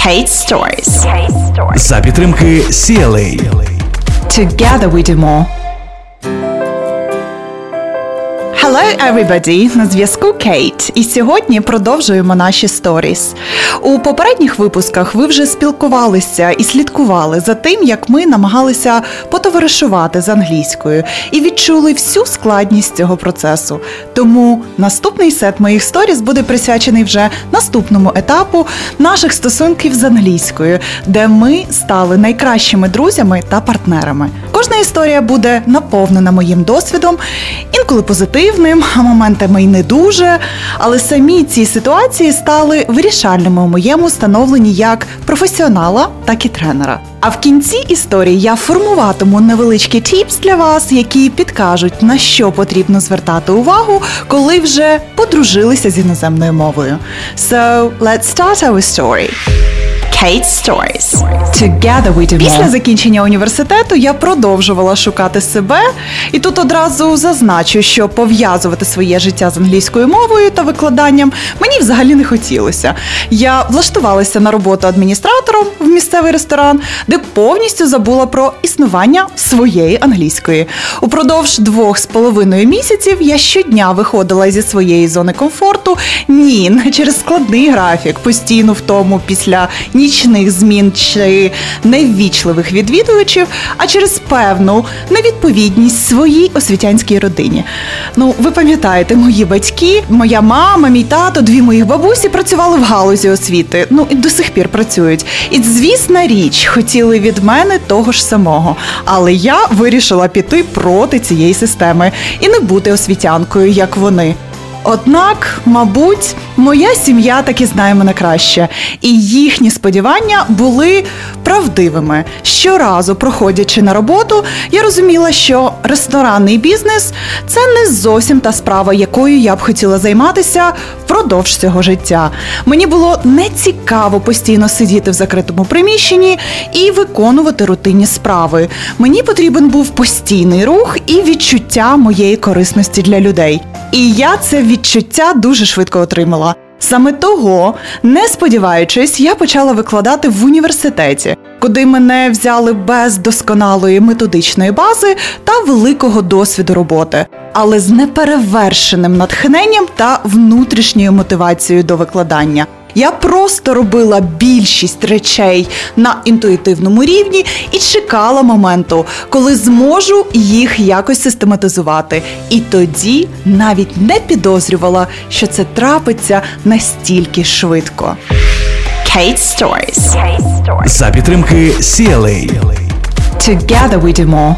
Kate Stories. За підтримки CLA. Together we do more. Hello everybody! На зв'язку Кейт. І сьогодні продовжуємо наші сторіс. У попередніх випусках ви вже спілкувалися і слідкували за тим, як ми намагалися потоваришувати з англійською і відчули всю складність цього процесу. Тому наступний сет моїх сторіс буде присвячений вже наступному етапу наших стосунків з англійською, де ми стали найкращими друзями та партнерами. Кожна історія буде наповнена моїм досвідом, інколи позитивним, а моментами й не дуже. Але самі ці ситуації стали вирішальними у моєму становленні як професіонала, так і тренера. А в кінці історії я формуватиму невеличкі тіпс для вас, які підкажуть, на що потрібно звертати увагу, коли вже подружилися з іноземною мовою. So, let's start our story. Kate Stories. Together we do Після закінчення університету я продовжувала шукати себе, і тут одразу зазначу, що пов'язувати своє життя з англійською мовою та викладанням мені взагалі не хотілося. Я влаштувалася на роботу адміністратором в місцевий ресторан, де повністю забула про існування своєї англійської. Упродовж двох з половиною місяців я щодня виходила зі своєї зони комфорту. Ні, не через складний графік, постійно в тому після нічних змін чи неввічливих відвідувачів, а через певну невідповідність своїй освітянській родині. Ну, ви пам'ятаєте, мої батьки, моя мама, мій тато, дві моїх бабусі працювали в галузі освіти. Ну і до сих пір працюють. І звісна річ, хотіли від мене того ж самого. Але я вирішила піти проти цієї системи і не бути освітянкою, як вони. Однак, мабуть, моя сім'я таки знає мене краще, і їхні сподівання були правдивими. Щоразу, проходячи на роботу, я розуміла, що ресторанний бізнес це не зовсім та справа, якою я б хотіла займатися впродовж цього життя. Мені було не цікаво постійно сидіти в закритому приміщенні і виконувати рутинні справи. Мені потрібен був постійний рух і відчуття моєї корисності для людей. І я це відчуття дуже швидко отримала. Саме того, не сподіваючись, я почала викладати в університеті, куди мене взяли без досконалої методичної бази та великого досвіду роботи, але з неперевершеним натхненням та внутрішньою мотивацією до викладання. Я просто робила більшість речей на інтуїтивному рівні і чекала моменту, коли зможу їх якось систематизувати. І тоді навіть не підозрювала, що це трапиться настільки швидко. Kate Stories. За підтримки CLA. Together we do more.